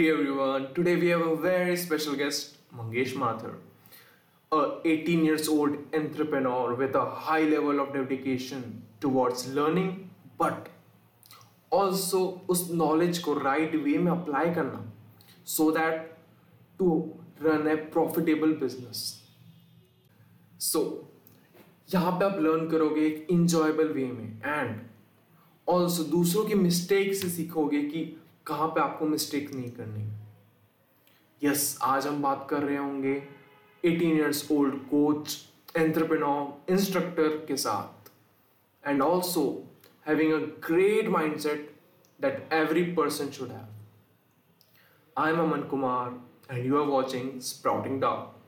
Hey everyone, today we have a very special guest, Mangesh Mathur, a 18 years old entrepreneur with a high level of dedication towards learning but also उस knowledge को right way में apply करना so that to run a profitable business. So यहाँ पे आप learn करोगे एक enjoyable वे में एंड ऑल्सो दूसरों की मिस्टेक से सीखोगे कि कहाँ पे आपको मिस्टेक नहीं करनी? यस yes, आज हम बात कर रहे होंगे 18 years old coach entrepreneur instructor के साथ and also having a great mindset that every person should have I am Aman Kumar and you are watching sprouting dog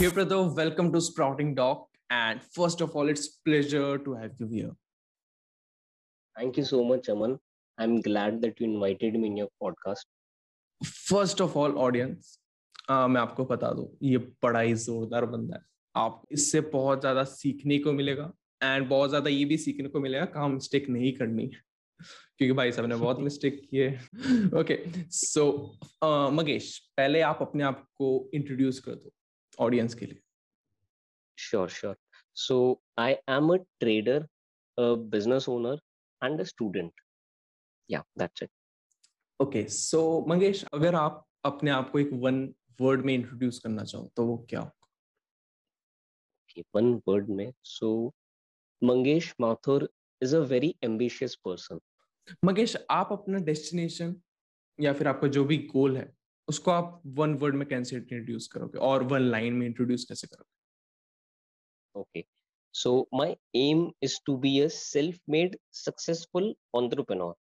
Hey Pradhav, welcome to Sprouting Doc. And first of all, it's pleasure to have you here. Thank you so much, Aman. I'm glad that you invited me in your podcast. First of all, audience, uh, मैं आपको बता दूँ ये बड़ा ही जोरदार बंदा है आप इससे बहुत ज़्यादा सीखने को मिलेगा एंड बहुत ज़्यादा ये भी सीखने को मिलेगा कहाँ मिस्टेक नहीं करनी है क्योंकि भाई साहब ने बहुत मिस्टेक किए ओके सो मगेश पहले आप अपने आप को इंट्रोड्यूस कर दो ऑडियंस के लिए। Sure sure so I am a trader a business owner and a student. Yeah that's it. Okay so Mangesh अगर आप अपने आप को एक वन वर्ड में इंट्रोड्यूस करना चाहो तो वो क्या one word में so Mangesh Mathur is a very ambitious person. Mangesh आप अपना डेस्टिनेशन या फिर आपका जो भी गोल है उसको आप वन वर्ड में कैसे इंट्रोड्यूस करोगे? और वन लाइन में इंट्रोड्यूस कैसे करोगे? Okay so my aim is to be a self made successful entrepreneur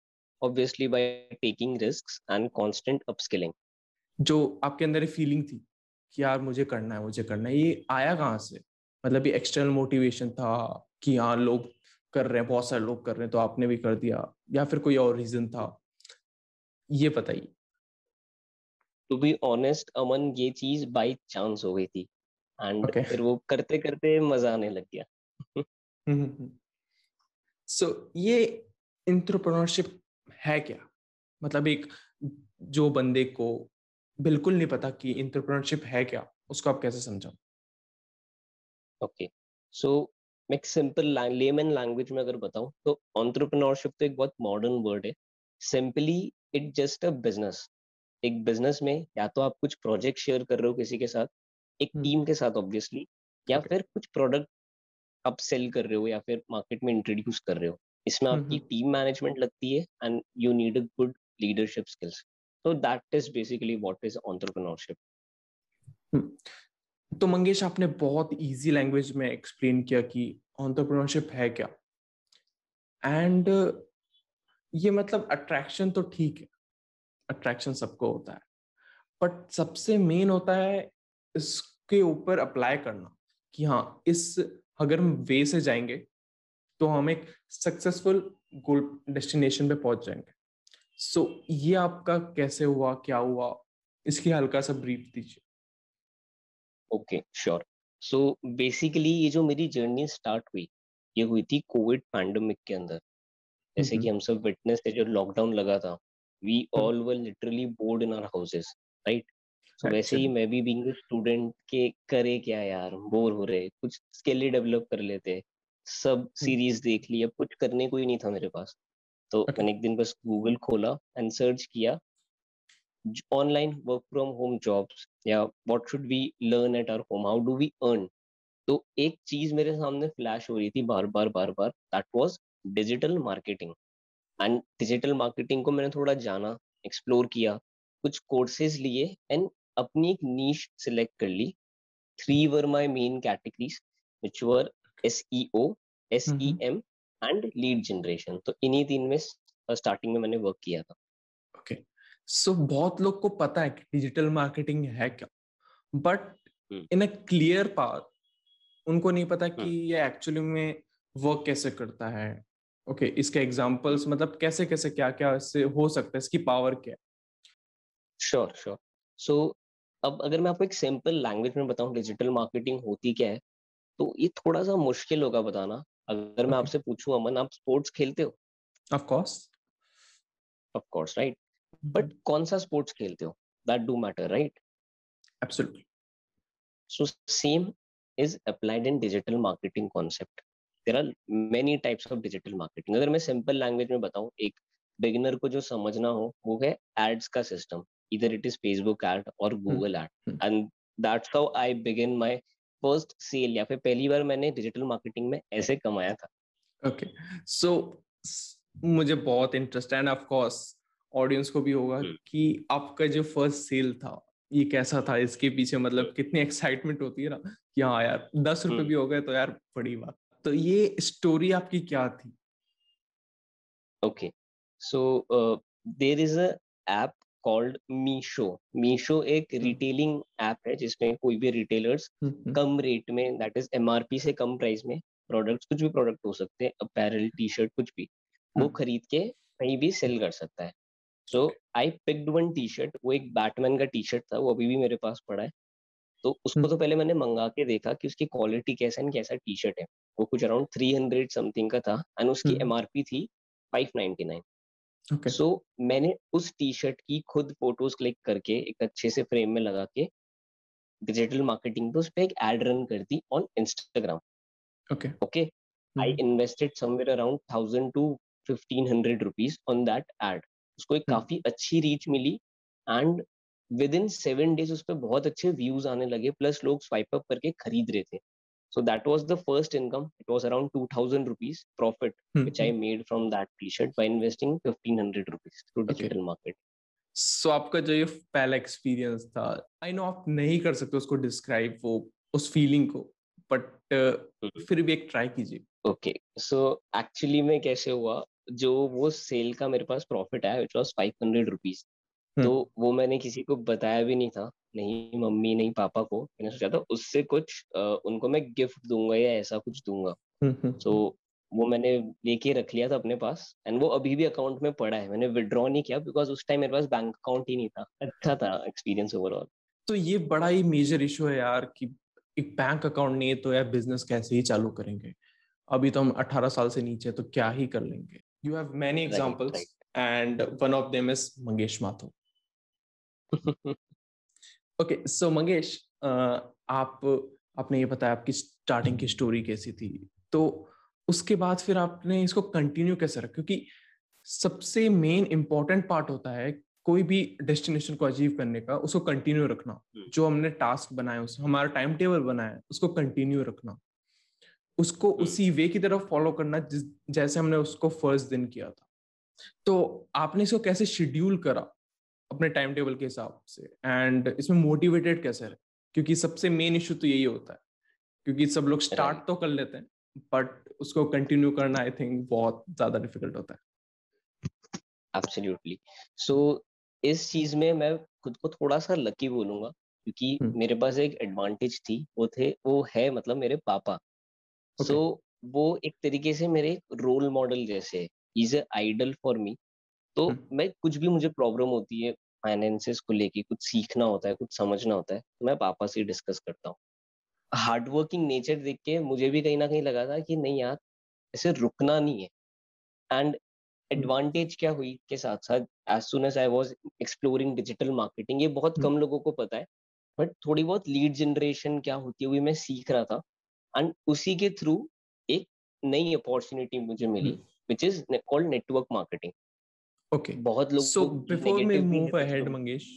obviously by taking risks and constant upskilling जो आपके अंदर ये फीलिंग थी कि यार मुझे करना है मुझे करना है ये आया कहाँ से? मतलब ये एक्सटर्नल मोटिवेशन था कि हाँ लोग कर रहे हैं बहुत सारे लोग कर रहे हैं तो आपने भी कर दिया या फिर कोई और रीजन था? ये बताइए। टू बी ऑनेस्ट अमन ये चीज़ बाई चांस हो गई थी। And okay. फिर वो करते करते मज़ा आने लग गया। सो हम्म, हम्म, हम्म। so, ये इंटरप्रेन्योरशिप है क्या? मतलब एक जो बंदे को बिल्कुल नहीं पता कि इंटरप्रेन्योरशिप है क्या उसको आप कैसे समझाओ? ओके सो मैं सिंपल लेमन लैंग्वेज में अगर बताऊँ तो एंटरप्रेन्योरशिप तो एक बहुत मॉडर्न वर्ड है। Simply it just a business एक बिज़नेस में या तो आप कुछ प्रोजेक्ट शेयर कर रहे हो किसी के साथ एक टीम के साथ ऑब्वियसली या फिर कुछ प्रोडक्ट आप सेल कर रहे हो या फिर मार्केट में इंट्रोड्यूस कर रहे हो। इसमें आपकी टीम मैनेजमेंट लगती है and you need a good leadership skills तो that is basically what is entrepreneurship तो मंगेश आपने बहुत इजी लैंग्वेज में एक्सप्लेन किया कि एंटरप्रेन्योरशिप है क्या? एंड ये मतलब अट्रैक्शन तो ठीक है अट्रैक्शन सबको होता है। बट सबसे मेन होता है इसके ऊपर अप्लाई करना कि हाँ इस अगर हम वे से जाएँगे तो हम एक सक्सेसफुल गोल डेस्टिनेशन पे पहुँच जाएँगे। सो so, ये आपका कैसे हुआ क्या हुआ इसकी हल्का सा ब्रीफ दीजिए। Okay sure. सो बेसिकली ये जो मेरी जर्नी स्टार्ट हुई ये हुई थी कोविड पैंडमिक के अंदर। जैसे कि हम सब विटनेस थे जो लॉकडाउन लगा था। We hmm. all were literally bored in our houses right? So वैसे ही मैं भी बीइंग स्टूडेंट के करे क्या यार बोर हो रहे कुछ स्किल डेवलप कर लेते सब सीरीज़ hmm. देख ली अब कुछ करने को ही नहीं था मेरे पास। तो okay. मैंने एक दिन बस गूगल खोला एंड सर्च किया online work from home jobs या what should we learn at our home how do we earn तो एक चीज़ मेरे सामने फ्लैश हो रही थी बार बार बार बार that was digital marketing and digital marketing को मैंने थोड़ा जाना एक्सप्लोर किया कुछ कोर्सेज लिए एंड अपनी एक नीच सिलेक्ट कर ली। Three were my main categories which were SEO SEM and lead generation. तो इन्हीं तीन में स्टार्टिंग में मैंने वर्क किया था। ओके। okay. सो so, बहुत लोग को पता है कि डिजिटल मार्केटिंग है क्या but in a clear path उनको नहीं पता कि। ये एक्चुअली में वर्क कैसे करता है। ओके okay, इसके एग्जांपल्स मतलब कैसे कैसे क्या क्या इससे हो सकता है? इसकी पावर क्या श्योर श्योर सो अब अगर मैं आपको एक सिंपल लैंग्वेज में बताऊँ डिजिटल मार्केटिंग होती क्या है तो ये थोड़ा सा मुश्किल होगा बताना। अगर okay. मैं आपसे पूछूँ अमन आप स्पोर्ट्स खेलते हो? Of course. Of course right but कौन सा स्पोर्ट्स खेलते हो? That do matter right Absolutely. So same is applied in digital marketing concept. There are many types of digital marketing अगर मैं सिंपल लैंग्वेज में बताऊँ एक बिगिनर को जो समझना हो वो है एड्स का सिस्टम इधर इट इज़ फेसबुक एड और Google ad and that's how I begin my first sale या फिर पहली बार मैंने डिजिटल मार्केटिंग में ऐसे कमाया था। ओके सो मुझे बहुत interest and of course audience को भी होगा हम्म। कि आपका जो फ़र्स्ट सेल था ये कैसा था? इसके पीछे मतलब कितनी एक्साइटमेंट होती है ना? कि हाँ यार दस रुपए हम्म। भी हो गए तो यार बड़ी बात। तो ये स्टोरी आपकी क्या थी Okay. So uh, there is a app called Meesho. Meesho एक रिटेलिंग retailing app है जिसमें कोई भी retailers हम्म, कम रेट में दैट इज़ एमआरपी से कम प्राइस में प्रोडक्ट्स कुछ भी प्रोडक्ट हो सकते हैं अपैरल टी शर्ट कुछ भी वो। खरीद के कहीं भी सेल कर सकता है so I picked one T shirt वो एक बैटमैन का टी शर्ट था वो अभी भी मेरे पास पड़ा है तो उसको। तो पहले मैंने मंगा के देखा कि उसकी क्वालिटी कैसा है कैसा टी शर्ट है वो कुछ अराउंड थ्री हंड्रेड समथिंग का था एंड उसकी हम्म। एमआरपी थी फाइव नाइनटी नाइन। सो मैंने उस टी शर्ट की खुद फ़ोटोज़ क्लिक करके एक अच्छे से फ्रेम में लगा के डिजिटल मार्केटिंग पे उस पर एक एड रन कर दी on Instagram okay. i hmm, invested somewhere around 1000 to 1500 rupees on that ad उसको एक हम्म। काफ़ी अच्छी रीच मिली and with in seven days उस पर बहुत अच्छे व्यूज़ आने लगे प्लस लोग स्वाइप अप करके खरीद रहे थे। So that was the first income it was around 2000 rupees profit hmm, which i made from that t-shirt by investing 1500 rupees through Okay. market so आपका जो ये पहला एक्सपीरियंस था आई नो आप नहीं कर सकते उसको डिस्क्राइब वो उस फीलिंग को बट फिर भी एक ट्राई कीजिए। ओके सो एक्चुअली में कैसे हुआ जो वो सेल का मेरे पास प्रॉफिट आया विच वाज 500 रुपीस हम्म। तो वो मैंने किसी को बताया भी नहीं था नहीं मम्मी नहीं पापा को मैंने सोचा था उससे कुछ अ, उनको मैं गिफ्ट दूँगा या ऐसा कुछ दूँगा। सो वो मैंने लेके रख लिया था अपने पास एंड वो अभी भी अकाउंट में पड़ा है। मैंने विड्रॉ नहीं किया बिकॉज़ उस टाइम मेरे पास बैंक अकाउंट ही नहीं था। अच्छा था एक्सपीरियंस ओवरऑल तो ये बड़ा ही मेजर इशू है यार कि एक बैंक अकाउंट नहीं है तो यार बिज़नेस कैसे ही चालू करेंगे? अभी तो हम 18 साल से नीचे तो क्या ही कर लेंगे? You have many examples and one of them is Mangesh Mathur. Okay so Mangesh आप आपने ये बताया आपकी स्टार्टिंग की स्टोरी कैसी थी तो उसके बाद फिर आपने इसको कंटिन्यू कैसे रखा? क्योंकि सबसे मेन इंपॉर्टेंट पार्ट होता है कोई भी डेस्टिनेशन को अचीव करने का उसको कंटिन्यू रखना। हम्म। जो हमने टास्क बनाया उस हमारा टाइम टेबल बनाया उसको कंटिन्यू रखना। उसको हम्म। उसी वे की तरफ़ फॉलो करना जिस जैसे हमने उसको फ़र्स्ट दिन किया था। तो आपने इसको कैसे शेड्यूल करा? अपने टाइम टेबल के हिसाब से। एंड इसमें मोटिवेटेड कैसे रहे? क्योंकि सबसे मेन इशू तो यही होता है। क्योंकि सब लोग स्टार्ट तो कर लेते हैं बट उसको कंटिन्यू करना आई थिंक बहुत ज़्यादा डिफ़िकल्ट होता है। एब्सोल्युटली सो इस चीज़ में मैं खुद को थोड़ा सा लकी बोलूँगा क्योंकि हम्म। मेरे पास एक एडवांटेज थी वो थे वो है मतलब मेरे पापा। सो Okay. सो वो एक तरीके से मेरे रोल मॉडल जैसे is a idol for me तो हम्म। मैं कुछ भी मुझे प्रॉब्लम होती है फाइनेंसेस को लेके कुछ सीखना होता है कुछ समझना होता है तो मैं पापा से डिस्कस करता हूँ हार्ड वर्किंग नेचर देख के मुझे भी कहीं ना कहीं लगा था कि नहीं यार ऐसे रुकना नहीं है एंड एडवांटेज क्या हुई के साथ साथ as soon as I was exploring digital marketing ये बहुत हम्म। कम लोगों को पता है बट थोड़ी बहुत लीड जनरेशन क्या होती है वो मैं सीख रहा था एंड उसी के थ्रू एक नई अपॉर्चुनिटी मुझे मिली हम्म। Which is called network marketing okay बहुत लोग so before we move ahead Mangesh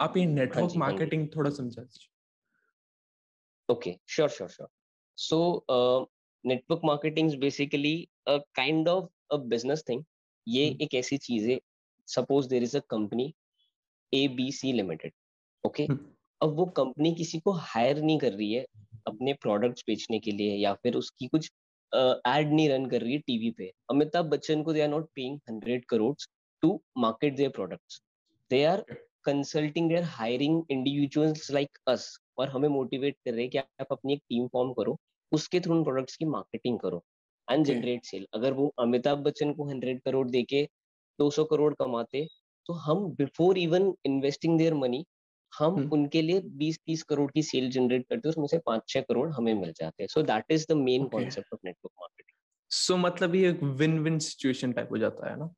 आप ये नेटवर्क हाँ जी, हाँ। मार्केटिंग थोड़ा समझा दीजिए sure, sure, sure. So, uh, network marketing is basically a kind of a business thing. ये हम्म। एक ऐसी चीज़ है suppose there is a company A B C limited okay. अब वो कंपनी किसी को हायर नहीं कर रही है अपने प्रोडक्ट्स बेचने के लिए या फिर उसकी कुछ एड uh, नहीं रन कर रही है टीवी पे अमिताभ बच्चन को they are not paying hundred crore to market their products they are consulting they're hiring individuals like us और हमें मोटिवेट कर रहे हैं कि आप अपनी एक टीम फॉर्म करो उसके थ्रू उन प्रोडक्ट्स की मार्केटिंग करो। एंड. जनरेट सेल अगर वो अमिताभ बच्चन को हंड्रेड करोड़ देके 200 करोड़ कमाते तो हम before even investing their money हम हम्म। उनके लिए 20-30 करोड़ की सेल जनरेट करते हैं उसमें से 5-6 करोड़ हमें मिल जाते हैं। So that is the main concept of network marketing so मतलब ये एक विन विन सिचुएशन टाइप हो जाता है ना?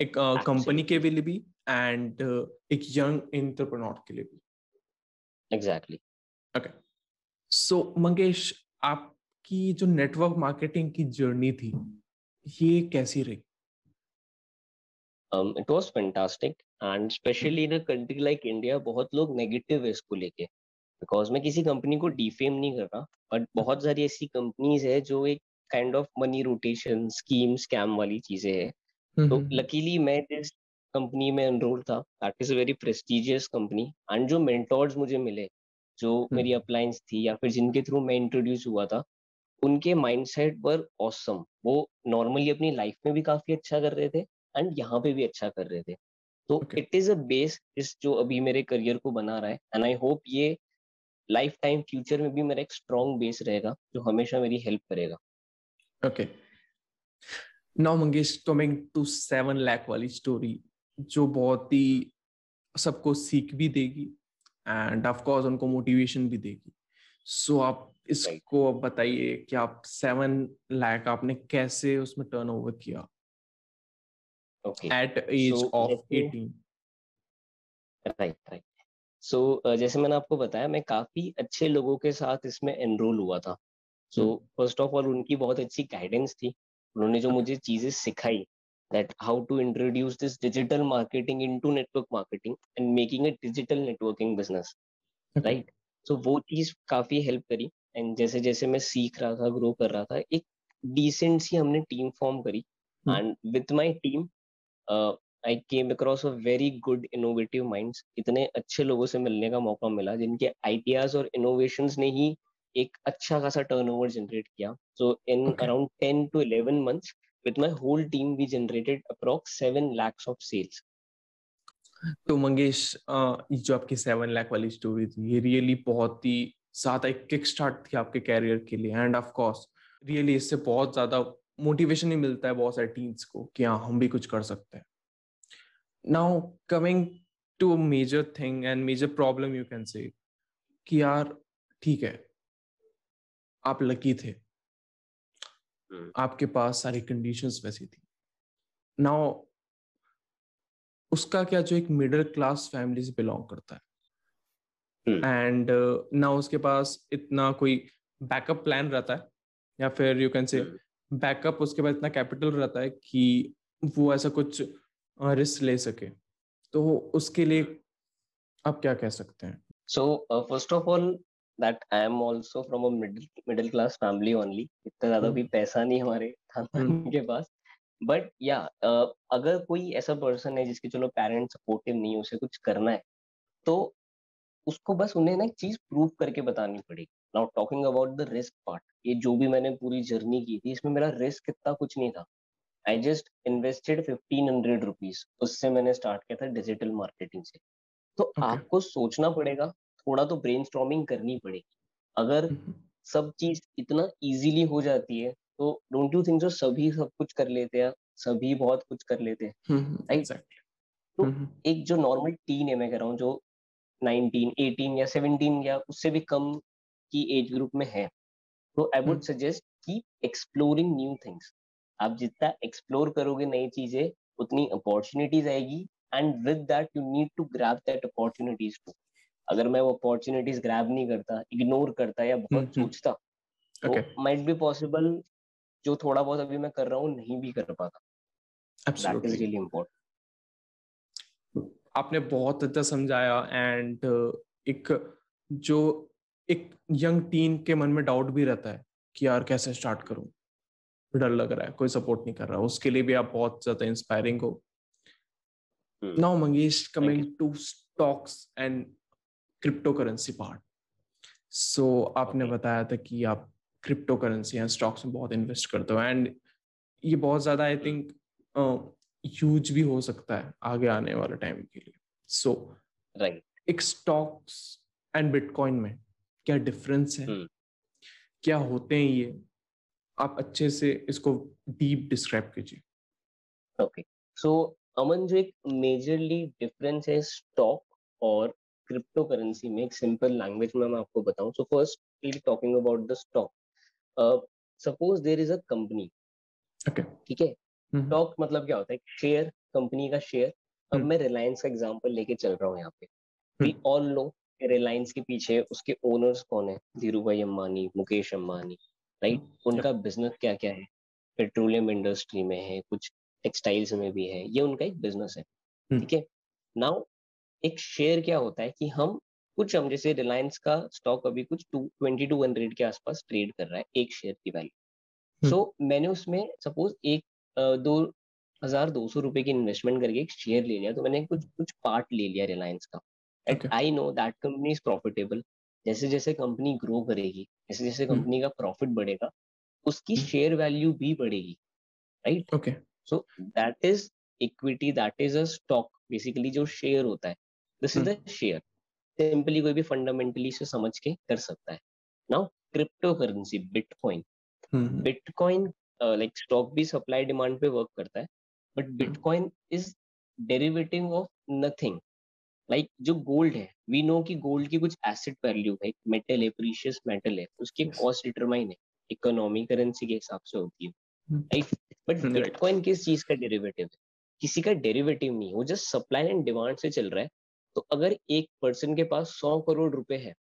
एक कंपनी uh, के लिए भी एंड uh, एक यंग एंटरप्रेन्योर के लिए भी. एग्जैक्टली ओके सो मंगेश आपकी जो नेटवर्क मार्केटिंग की जर्नी थी ये कैसी रही? Um, it was fantastic and especially in a country like India बहुत लोग नेगेटिव है इसको लेके. बिकॉज़ मैं किसी कंपनी को डिफेम नहीं कर रहा बट बहुत सारी ऐसी कंपनीज़ है जो एक kind of money rotation scheme scam वाली चीज़ें है. तो लकीली मैं जिस कंपनी में एनरोल था। That is a very prestigious company and जो मेंटोर्स मुझे मिले जो मेरी अपलाइंस थी या फिर जिनके थ्रू मैं इंट्रोड्यूस हुआ था उनके माइंडसेट पर ऑसम वो नॉर्मली अपनी लाइफ में भी काफ़ी अच्छा कर रहे थे एंड यहाँ पे भी अच्छा कर रहे थे। तो इट इज़ अ बेस इस जो अभी मेरे करियर को बना रहा है एंड आई होप ये लाइफ टाइम फ्यूचर में भी मेरा एक स्ट्रॉन्ग बेस रहेगा जो हमेशा मेरी हेल्प करेगा। Okay now Mangesh coming to seven lakh वाली स्टोरी जो बहुत ही सबको सीख भी देगी एंड ऑफ़ कोर्स उनको मोटिवेशन भी देगी। सो so, आप इसको अब बताइए कि आप सेवन लाख आपने कैसे उसमें टर्न ओवर किया at age of 18 right right so जैसे मैंने आपको बताया मैं काफ़ी अच्छे लोगों के साथ इसमें एनरोल हुआ था। सो फ़र्स्ट ऑफ़ ऑल उनकी बहुत अच्छी गाइडेंस थी। उन्होंने जो मुझे चीज़ें सिखाई that how to introduce digital marketing into network marketing and making a digital networking business okay. right? So वो चीज़ काफ़ी हेल्प करी एंड जैसे जैसे मैं सीख रहा था ग्रो कर रहा था एक डिसेंट सी हमने टीम फॉर्म करी and with my team I came across a very good innovative minds इतने अच्छे लोगों से मिलने का मौका मिला जिनके आइडियाज़ और इनोवेशंस ने ही एक अच्छा खासा टर्नओवर जनरेट किया। So in around ten to eleven months with my whole team we generated approx 7 lakhs of sales. तो मंगेश जो आपकी सेवन लाख वाली स्टोरी थी ये रियली बहुत ही ज़्यादा एक किक स्टार्ट थी आपके कैरियर के लिए। एंड ऑफ़ कोर्स रियली इससे बहुत ज़्यादा मोटिवेशन ही मिलता है बहुत सारे टीम्स को कि हाँ हम भी कुछ कर सकते हैं। Now coming to major thing and major problem you can say कि यार ठीक है आप लकी थे। हम्म। आपके पास सारी कंडीशंस वैसी थी। नाउ उसका क्या जो एक मिडिल क्लास फैमिली से बिलोंग करता है। एंड हम्म। ना uh, उसके पास इतना कोई बैकअप प्लान रहता है या फिर यू कैन से बैकअप उसके पास इतना कैपिटल रहता है कि वो ऐसा कुछ रिस्क ले सके। तो उसके लिए आप क्या कह सकते हैं? So first of all that I am also from a middle middle class family only इतना ज़्यादा hmm. भी पैसा नहीं हमारे खानदान hmm. के पास बट या uh, अगर कोई ऐसा पर्सन है जिसके चलो पेरेंट्स सपोर्टिव नहीं है उसे कुछ करना है तो उसको बस उन्हें ना एक चीज़ प्रूव करके बतानी पड़ेगी now talking about the risk part ये जो भी मैंने पूरी जर्नी की थी इसमें मेरा रिस्क इतना कुछ नहीं था I just invested fifteen hundred rupees उससे मैंने स्टार्ट किया था डिजिटल मार्केटिंग से तो okay. आपको सोचना पड़ेगा थोड़ा तो ब्रेन करनी पड़ेगी। अगर हम्म। सब चीज़ इतना इजीली हो जाती है तो डोंट यू थिंक जो सभी सब कुछ कर लेते हैं सभी बहुत कुछ कर लेते हैं राइट हम्म, तो हम्म, एक जो नॉर्मल टीन है मैं कह रहा हूँ जो 19, 18 या 17 या उससे भी कम की एज ग्रुप में है तो I would suggest keep exploring new things आप जितना एक्सप्लोर करोगे नई चीज़ें उतनी अपॉर्चुनिटीज़ आएगी and with that you need to grab that opportunities too अगर मैं वो अपॉर्चुनिटीज़ ग्रैब नहीं करता इग्नोर करता या बहुत हम्म, हम्म। सोचता तो माइट बी पॉसिबल जो थोड़ा बहुत अभी मैं कर रहा हूँ नहीं भी कर पाता। दैट इज़ रियली इम्पोर्टेंट आपने बहुत अच्छा समझाया एंड uh, एक जो एक यंग टीन के मन में डाउट भी रहता है कि यार कैसे स्टार्ट करूँ? डर लग रहा है कोई सपोर्ट नहीं कर रहा उसके लिए भी आप बहुत ज़्यादा इंस्पायरिंग हो। Now Mangesh coming to stocks and cryptocurrency part so आपने बताया था कि आप क्रिप्टो करेंसी या स्टॉक्स में बहुत इन्वेस्ट करते हो एंड ये बहुत ज़्यादा आई थिंक ह्यूज भी हो सकता है आगे आने वाले टाइम के लिए। So so, right right. एक स्टॉक्स एंड बिटकॉइन में क्या डिफरेंस है? Hmm. क्या होते हैं ये? आप अच्छे से इसको डीप डिस्क्राइब कीजिए। ओके सो अमन जो एक मेजरली डिफरेंस है स्टॉक और क्रिप्टो करेंसी में एक सिंपल लैंग्वेज में मैं आपको बताऊँ। So first talking about the stock suppose there is a company ठीक है? स्टॉक हम्म। मतलब क्या होता है? शेयर कंपनी का शेयर अब हम्म। मैं रिलायंस का एग्जांपल लेके चल रहा हूँ यहाँ पे। वी ऑल नो रिलायंस के पीछे उसके ओनर्स कौन है? धीरू भाई अम्बानी मुकेश अम्बानी राइट उनका बिज़नेस क्या क्या है? पेट्रोलियम इंडस्ट्री में है कुछ टेक्सटाइल्स में भी है। ये उनका एक बिज़नेस है हम्म। ठीक है? नाउ एक शेयर क्या होता है कि हम कुछ हम जैसे रिलायंस का स्टॉक अभी कुछ टू ट्वेंटी टू हंड्रेड के आसपास ट्रेड कर रहा है एक शेयर की वैल्यू सो so, मैंने उसमें सपोज़ एक दो हज़ार दो सौ रुपए की इन्वेस्टमेंट करके एक शेयर ले लिया तो मैंने कुछ कुछ पार्ट ले लिया रिलायंस का। And I know that company is profitable जैसे जैसे कंपनी ग्रो करेगी जैसे जैसे कंपनी हम्म। का प्रॉफिट बढ़ेगा उसकी शेयर हम्म। वैल्यू भी बढ़ेगी right okay so that is equity that is a stock basically जो शेयर होता है। This is the share simply कोई भी फंडामेंटली से समझ के कर सकता है। Now cryptocurrency bitcoin bitcoin like stock भी सप्लाई डिमांड पे वर्क करता है but bitcoin is derivative of nothing. Like जो गोल्ड है वी नो कि गोल्ड की कुछ एसेट वैल्यू है मेटल है प्रीशियस मेटल है उसकी कॉस्ट डिटरमाइन है इकोनॉमी करेंसी के हिसाब से होती है राइट? बट बिटकॉइन किस चीज़ का डेरिवेटिव है? किसी का डेरिवेटिव नहीं वो जस्ट सप्लाई एंड डिमांड से चल रहा है तो अगर एक पर्सन के पास सौ करोड़ रुपए है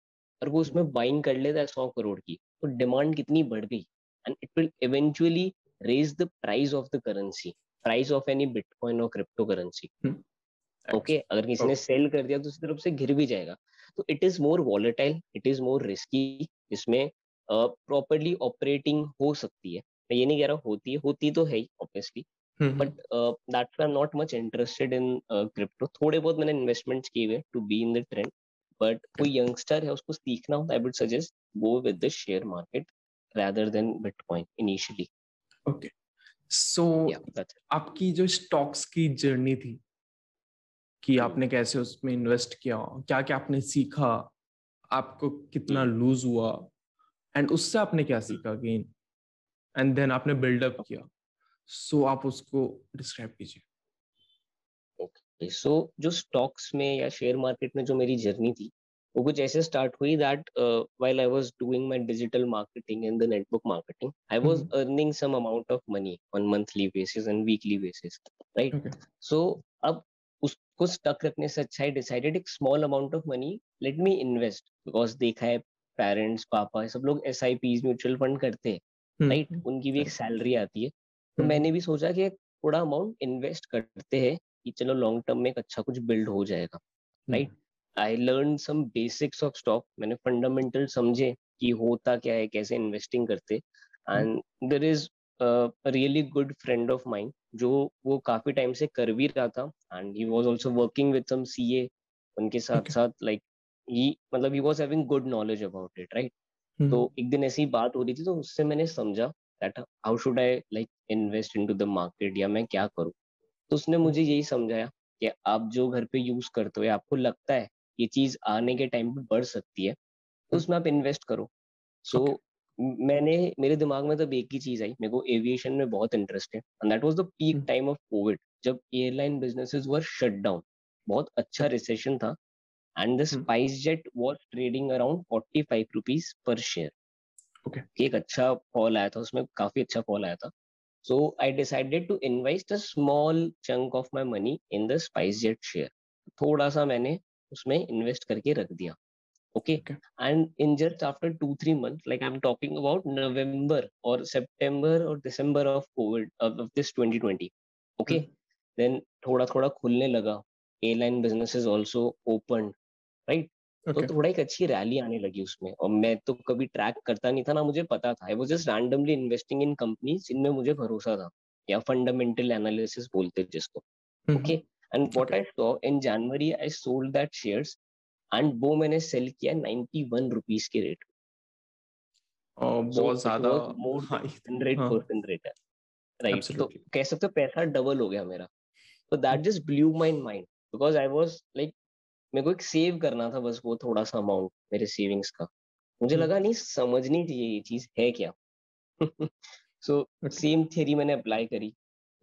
और वो उसमें बाइंग कर लेता है सौ करोड़ की तो डिमांड कितनी बढ़ गई? And it will eventually raise the price of the currency price of any bitcoin और क्रिप्टो करेंसी ओके अगर किसी ने सेल कर दिया तो उसी तरफ़ से घिर भी जाएगा। तो it is more volatile it is more risky इसमें प्रॉपरली uh, ऑपरेटिंग हो सकती है। मैं ये नहीं कह रहा होती है होती तो है ही obviously but that I am not much interested in crypto थोड़े बहुत मैंने इन्वेस्टमेंट किए हुए to be in the trend but कोई यंगस्टर है उसको सीखना हो I would suggest go with the share market rather than bitcoin initially. Okay. So yeah, आपकी जो स्टॉक्स की जर्नी थी कि hmm. आपने कैसे उसमें इन्वेस्ट किया क्या क्या आपने सीखा आपको कितना लूज hmm. हुआ एंड उससे आपने क्या सीखा गेन एंड देन आपने बिल्डअप किया। सो आप उसको डिस्क्राइब कीजिए। ओके सो जो स्टॉक्स में या शेयर मार्केट में जो मेरी जर्नी थी वो कुछ ऐसे स्टार्ट हुई that while I was doing my digital marketing in the network marketing I was earning some amount of money on monthly basis and weekly basis right so अब उसको स्टक रखने से अच्छा है डिसाइडेड एक small amount of money let me invest because देखा है parents पापा सब लोग S I P mutual fund करते हैं राइट hmm. उनकी भी एक सैलरी आती है। तो hmm. मैंने भी सोचा कि थोड़ा अमाउंट इन्वेस्ट करते हैं कि चलो लॉन्ग टर्म में एक अच्छा कुछ बिल्ड हो जाएगा right? I learn some basics of stock मैंने फंडामेंटल समझे कि होता क्या है कैसे इन्वेस्टिंग करते and there is really good friend of mind जो वो काफ़ी टाइम से कर भी रहा था and he was also working with some CA उनके साथ okay. साथ लाइक ही मतलब he was having good knowledge about it right? तो एक दिन ऐसी बात हो रही थी तो उससे मैंने समझा that how should I like invest into the market या मैं क्या करूँ? तो उसने मुझे यही समझाया कि आप जो घर पे यूज़ करते हो आपको लगता है ये चीज़ आने के टाइम पे बढ़ सकती है तो उसमें आप इन्वेस्ट करो। सो so, okay. मैंने मेरे दिमाग में तब एक ही चीज़ आई मेरे को एविएशन में बहुत इंटरेस्ट है and that was the peak time of COVID जब airline businesses were shut down बहुत अच्छा रिसेशन था and the SpiceJet was trading around 45 rupees per share okay एक अच्छा फॉल आया था उसमें काफ़ी अच्छा फॉल आया था। So I decided to invest a small chunk of my money in the SpiceJet share थोड़ा सा मैंने उसमें इन्वेस्ट करके रख दिया। Okay and in just after two three month like I am talking about November और सितंबर और December of covid of this 2020 okay then थोड़ा थोड़ा खुलने लगा। Airline businesses also open right तो थोड़ा एक अच्छी रैली आने लगी उसमें और मैं तो कभी ट्रैक करता नहीं था ना मुझे पता था। I was just randomly investing in companies जिनमें मुझे भरोसा था या फंडामेंटल एनालिसिस बोलते जिसको। Okay and what I saw in January I sold that shares and वो मैंने सेल किया 91 रुपीस के रेट बहुत ज़्यादा मोर 100% रेट राइट तो कह सकते हो पैसा डबल हो गया मेरा। तो that just blew my mind because I was like मेरे को एक सेव करना था बस वो थोड़ा सा अमाउंट मेरे सेविंग्स का। मुझे hmm. लगा नहीं समझनी चाहिए ये चीज़ है क्या? सो सेम थ्योरी मैंने अप्लाई करी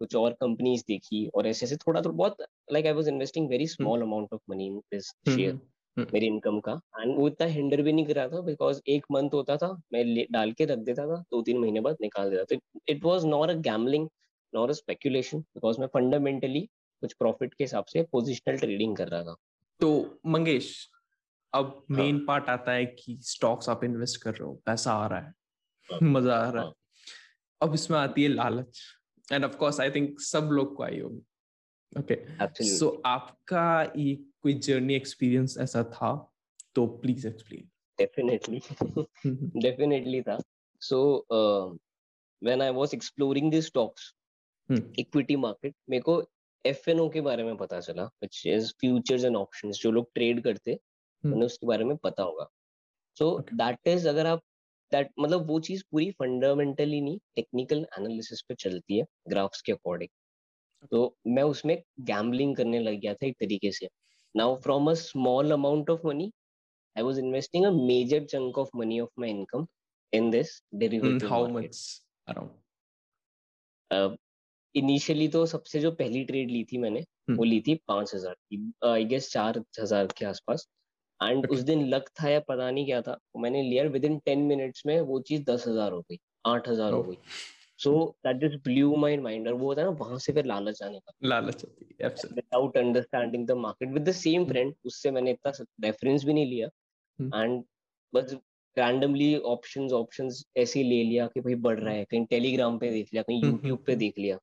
कुछ और कंपनीज़ देखी और ऐसे ऐसे थोड़ा थोड़ा बहुत like I was investing very small amount of money in this share hmm. मेरी इनकम का। एंड वो इतना हिंडर भी नहीं कर रहा था बिकॉज़ एक मंथ होता था मैं डाल के रख देता था दो तीन महीने बाद निकाल देता था। It was not a gambling not a speculation because मैं फंडामेंटली कुछ प्रॉफिट के हिसाब से पोजिशनल ट्रेडिंग कर रहा था। तो मंगेश अब मेन हाँ. पार्ट आता है कि स्टॉक्स आप इन्वेस्ट कर रहे हो पैसा आ रहा है हाँ. मज़ा आ रहा है। हाँ. अब इसमें आती है लालच and of course I think सब लोग को आई होगी। ओके सो आपका ये कोई जर्नी एक्सपीरियंस ऐसा था तो प्लीज़ एक्सप्लेन डेफिनेटली डेफिनेटली था। So when I was exploring the stocks equity market मेरे को एफ़ के बारे में पता चला which is futures and options जो लोग ट्रेड करते hmm. उन्हें उसके बारे में पता होगा। सो दैट इज़ अगर आप दैट मतलब वो चीज़ पूरी फंडामेंटली नहीं टेक्निकल एनालिसिस पे चलती है ग्राफ्स के अकॉर्डिंग तो मैं उसमें गैम्बलिंग करने लग गया था एक तरीके से। Now from a small amount of money I was investing a major chunk of money of my income in this derivative how much around initially तो सबसे जो पहली ट्रेड ली थी मैंने वो ली थी पाँच हज़ार की आई गेस चार हज़ार के आसपास। एंड. उस दिन लक था या पता नहीं क्या था तो मैंने लिया विद इन टेन मिनट्स में वो चीज़ दस हज़ार हो गई आठ हज़ार oh. हो गई। So that just blew my mind और वो होता है ना वहाँ से फिर लालच आने का लालच without understanding the market with the same friend उससे मैंने इतना रेफरेंस भी नहीं लिया। And hmm. बस रैंडमली ऑप्शंस ऑप्शंस ऐसे ले लिया कि भाई बढ़ रहा है कहीं टेलीग्राम पे देख लिया कहीं यूट्यूब पे देख लिया।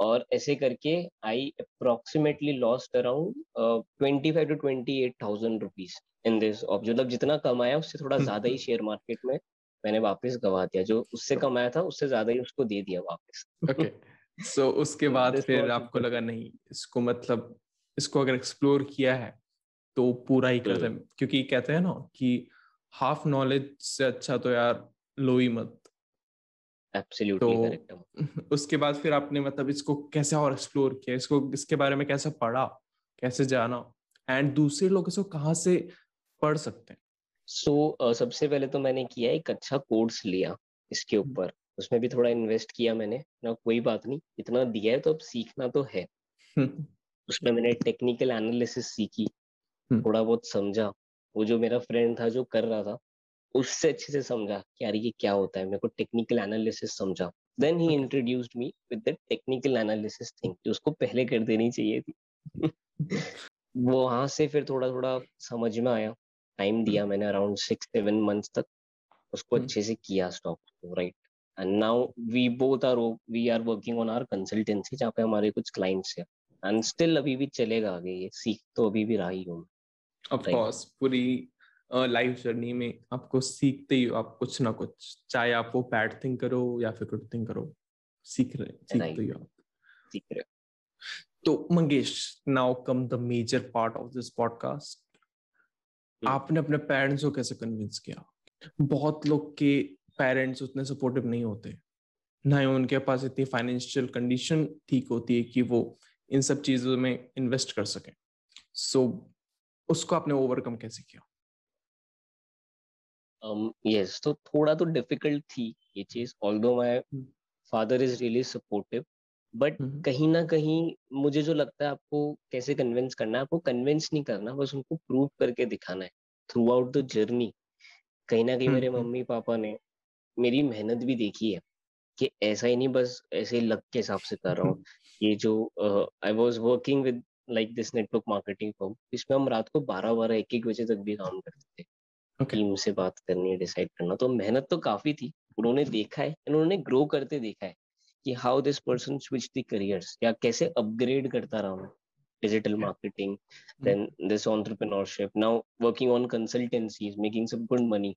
और ऐसे करके I approximately lost around twenty five to twenty eight thousand rupees in this मतलब जितना कमाया उससे थोड़ा ज़्यादा ही शेयर मार्केट में मैंने वापस गवा दिया जो उससे कमाया था उससे ज़्यादा ही उसको दे दिया वापस। ओके सो उसके बाद फिर आपको लगा नहीं इसको मतलब इसको अगर एक्सप्लोर किया है तो पूरा ही करते हैं क्योंकि कहते हैं ना कि हाफ़ नॉलेज से अच्छा तो यार लो ही मत। एब्सोल्युटली करेक्ट तो उसके बाद फिर आपने मतलब इसको कैसे और एक्सप्लोर किया? इसको इसके बारे में कैसे पढ़ा? कैसे जाना? एंड दूसरे लोग इसको कहाँ से पढ़ सकते हैं? सो so, uh, सबसे पहले तो मैंने किया एक अच्छा कोर्स लिया इसके हम्म। ऊपर। उसमें भी थोड़ा इन्वेस्ट किया मैंने। ना कोई बात नहीं। इतना दिया है तो अब सीखना तो है। हम्म। उसमें मैंने टेक्निकल एनालिसिस सीखी। हम्म। थोड़ा बहुत समझा। वो जो मेरा फ्रेंड था जो कर रहा था उससे अच्छे से समझा कि यार ये क्या होता है मेरे को टेक्निकल एनालिसिस समझा then he introduced me with the technical analysis thing जो उसको पहले कर देनी चाहिए थी। वो वहाँ से फिर थोड़ा थोड़ा समझ में आया। टाइम दिया मैंने अराउंड सिक्स सेवन मंथ्स तक। उसको हम्म। अच्छे से किया stock right and now we both are we are working on our consultancy जहाँ पे हमारे कुछ क्लाइंट्स हैं। एंड स्टिल अभी भी चलेगा आगे ये सीख तो अभी भी रहा ही हूँ ऑफ़ कोर्स पूरी लाइफ जर्नी में आपको सीखते ही हो आप कुछ ना कुछ चाहे आप वो बैड थिंग करो या फिर गुड थिंग करो सीख रहे सीखते ही आप। सीख रहे तो Mangesh now come the major part of this podcast आपने अपने पेरेंट्स को कैसे कन्विंस किया? बहुत लोग के पेरेंट्स उतने सपोर्टिव नहीं होते। ना ही उनके पास इतनी फाइनेंशियल कंडीशन ठीक होती है कि वो इन सब चीज़ों में इन्वेस्ट कर सकें। सो so, उसको आपने ओवरकम कैसे किया? यस um, तो थोड़ा तो डिफ़िकल्ट थी ये चीज़ although my father is really supportive but कहीं ना कहीं मुझे जो लगता है आपको कैसे कन्विंस करना है आपको कन्विंस नहीं करना बस उनको प्रूव करके दिखाना है थ्रू आउट द जर्नी कहीं ना कहीं मेरे मम्मी पापा ने मेरी मेहनत भी देखी है कि ऐसा ही नहीं बस ऐसे लक के हिसाब से कर रहा हूँ। ये जो I was working with like this network marketing firm इसमें हम रात को बारह बारह एक एक बजे तक भी काम करते थे। Okay. टीम से बात करनी है डिसाइड करना तो मेहनत तो काफ़ी थी उन्होंने देखा है उन्होंने ग्रो करते देखा है कि how this person switch the careers या कैसे अपग्रेड करता रहा मैं digital marketing mm-hmm. then this entrepreneurship now working on consultancies making some good money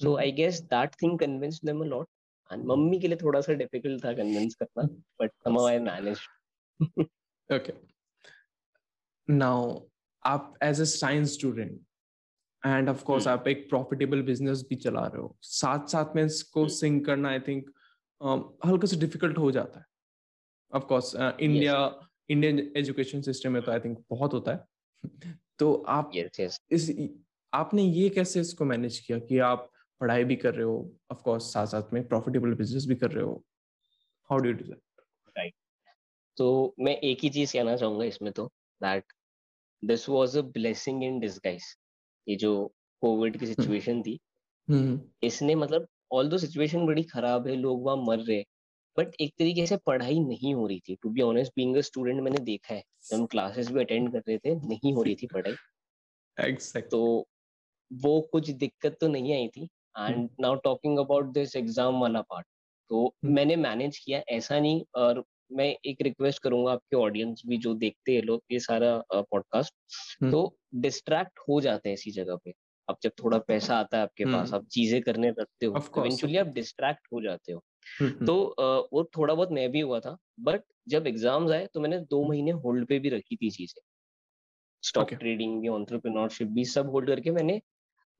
so mm-hmm. i guess that thing convinced them a lot and mummy के लिए थोड़ा सा difficult था कन्विंस करना but somehow I managed okay now आप as a science student and of course आप एक profitable business भी चला रहे हो। साथ साथ में इसको सिंक hmm. करना आई थिंक हल्का से डिफ़िकल्ट हो जाता है। Of course India Indian education system में तो आई थिंक बहुत होता है। तो आप yes, yes. इस आपने ये कैसे इसको मैनेज किया कि आप पढ़ाई भी कर रहे हो? ऑफ़ कोर्स साथ साथ में प्रॉफिटेबल बिज़नेस भी कर रहे हो। How do you do that right तो मैं एक ही चीज़ कहना चाहूँगा इसमें तो that this was a blessing in disguise ये जो कोविड की सिचुएशन थी। हम्म। इसने मतलब ऑल दो सिचुएशन बड़ी खराब है लोग वहाँ मर रहे बट एक तरीके से पढ़ाई नहीं हो रही थी। To be honest being a student मैंने देखा है जब हम क्लासेस भी अटेंड कर रहे थे नहीं हो रही थी पढ़ाई। एग्जैक्ट तो वो कुछ दिक्कत तो नहीं आई थी। And now talking about this exam वाला पार्ट तो हम्म। मैंने मैनेज किया ऐसा नहीं और मैं एक रिक्वेस्ट करूँगा आपके ऑडियंस भी जो देखते हैं लोग ये सारा पॉडकास्ट हम्म। तो डिस्ट्रैक्ट हो जाते हैं इसी जगह पे। अब जब थोड़ा पैसा आता है आपके पास हम्म। आप चीज़ें करने लगते हो इवेंचुअली आप डिस्ट्रैक्ट हो जाते हो। हम्म, तो वो थोड़ा बहुत मैं भी हुआ था बट जब एग्ज़ाम्स आए तो मैंने दो महीने होल्ड पे भी रखी थी चीज़ें। स्टॉक ट्रेडिंग भी ऑन्टरप्रिनोरशिप भी सब होल्ड करके मैंने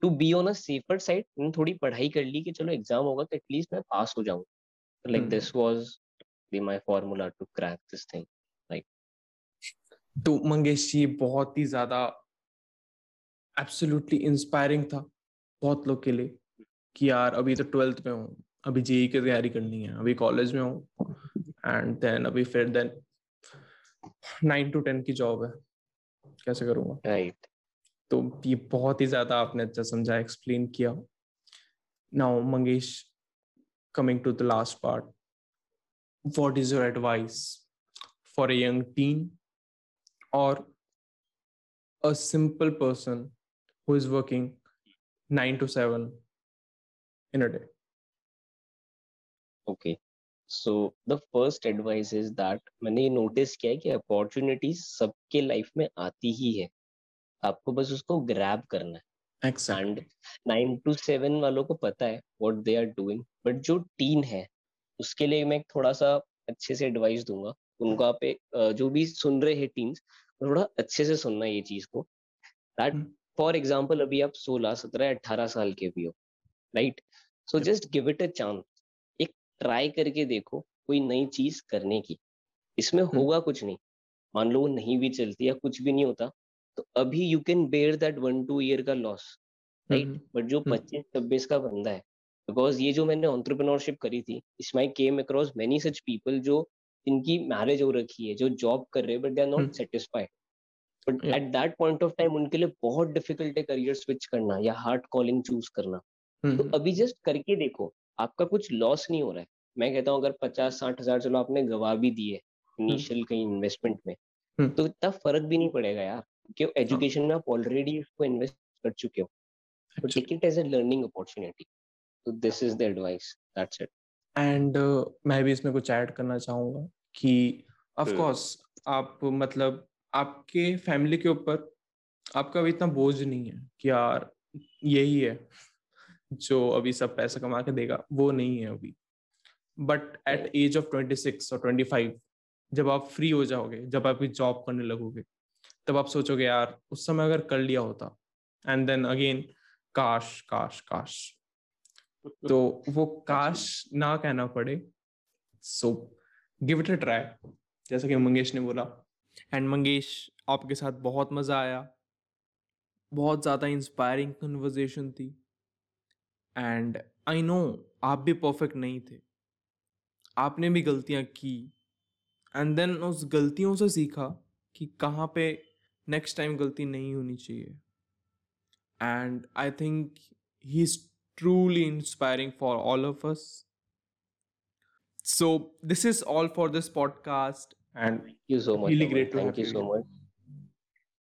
to be on a safer side थोड़ी पढ़ाई कर ली कि चलो एग्ज़ाम होगा तो एटलीस्ट मैं पास हो जाऊँ। Like. This was my formula to crack this thing तो मंगेश जी बहुत ही ज़्यादा एब्सोल्युटली इंस्पायरिंग था बहुत लोग के लिए कि यार अभी तो ट्वेल्थ में हूँ अभी जेई की तैयारी करनी है अभी कॉलेज में हूँ एंड देन अभी फिर देन नाइन टू टेन की जॉब है कैसे करूँगा? Right right. तो ये बहुत ही ज़्यादा आपने अच्छा समझा एक्सप्लेन किया। Now Mangesh coming to the last part what is your advice for a young teen or a simple person who is working 9 to 7 in a day? Okay so the first advice is that मैंने ये notice किया है कि opportunities सबके life में आती ही है। आपको बस उसको ग्रैब करना है। एंड नाइन टू सेवन वालों को पता है what they are doing but जो टीन है उसके लिए मैं थोड़ा सा अच्छे से एडवाइस दूँगा। उनको आप जो भी सुन रहे हैं टीन्स थोड़ा अच्छे से सुनना ये चीज़ को। That hmm. फॉर एग्ज़ाम्पल अभी आप सोलह सत्रह अट्ठारह साल के भी हो right so just give it a chance एक ट्राई करके देखो कोई नई चीज़ करने की। इसमें होगा कुछ नहीं। मान लो वो नहीं भी चलती या कुछ भी नहीं होता तो अभी you can bear that one two year का लॉस राइट हम्म, बट जो हम्म। पच्चीस छब्बीस का बंदा है बिकॉज़ ये जो मैंने ऑन्टरप्रिनोरशिप करी थी इसमें I came across many such people जो इनकी मैरिज हो रखी है जो जॉब कर रहे हैं but they are hmm. Not satisfied but at that point of time उनके लिए बहुत डिफ़िकल्ट है करियर स्विच करना या हार्ड कॉलिंग चूज़ करना. तो हम्म, अभी जस्ट करके देखो आपका कुछ लॉस नहीं हो रहा है। मैं कहता हूँ अगर पचास साठ हज़ार चलो आपने गवा भी दिए इनिशियल कहीं इन्वेस्टमेंट में हम्म। तो इतना फ़र्क भी नहीं पड़ेगा यार क्योंकि एजुकेशन में आप ऑलरेडी उसको इन्वेस्ट कर चुके हो। Take it as a learning opportunity तो this is the advice that's it and uh, मैं भी इसमें कुछ ऐड करना चाहूँगा कि ऑफ़। कोर्स आप मतलब आपके फैमिली के ऊपर आपका भी इतना बोझ नहीं है कि यार यही है जो अभी सब पैसा कमा के देगा वो नहीं है अभी। But at age of twenty six और ट्वेंटी फाइव जब आप फ्री हो जाओगे जब आप जॉब करने लगोगे तब आप सोचोगे यार उस समय अगर कर लिया होता। एंड देन अगेन काश काश काश। तो वो काश ना कहना पड़े so give it a try जैसा कि मंगेश ने बोला। एंड मंगेश आपके साथ बहुत मज़ा आया। बहुत ज़्यादा इंस्पायरिंग कन्वर्जेशन थी। एंड आई नो आप भी परफेक्ट नहीं थे। आपने भी गलतियाँ की। एंड देन उस गलतियों से सीखा कि कहाँ पे नेक्स्ट टाइम गलती नहीं होनी चाहिए। And I think he is truly inspiring for all of us. So, this is all for this podcast, and Thank you so much. Really great to Thank have you you so much.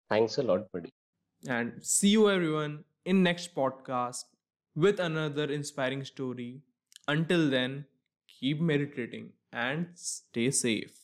Thanks a lot, buddy. and see you everyone in next podcast with another inspiring story. Until then, keep meditating and stay safe.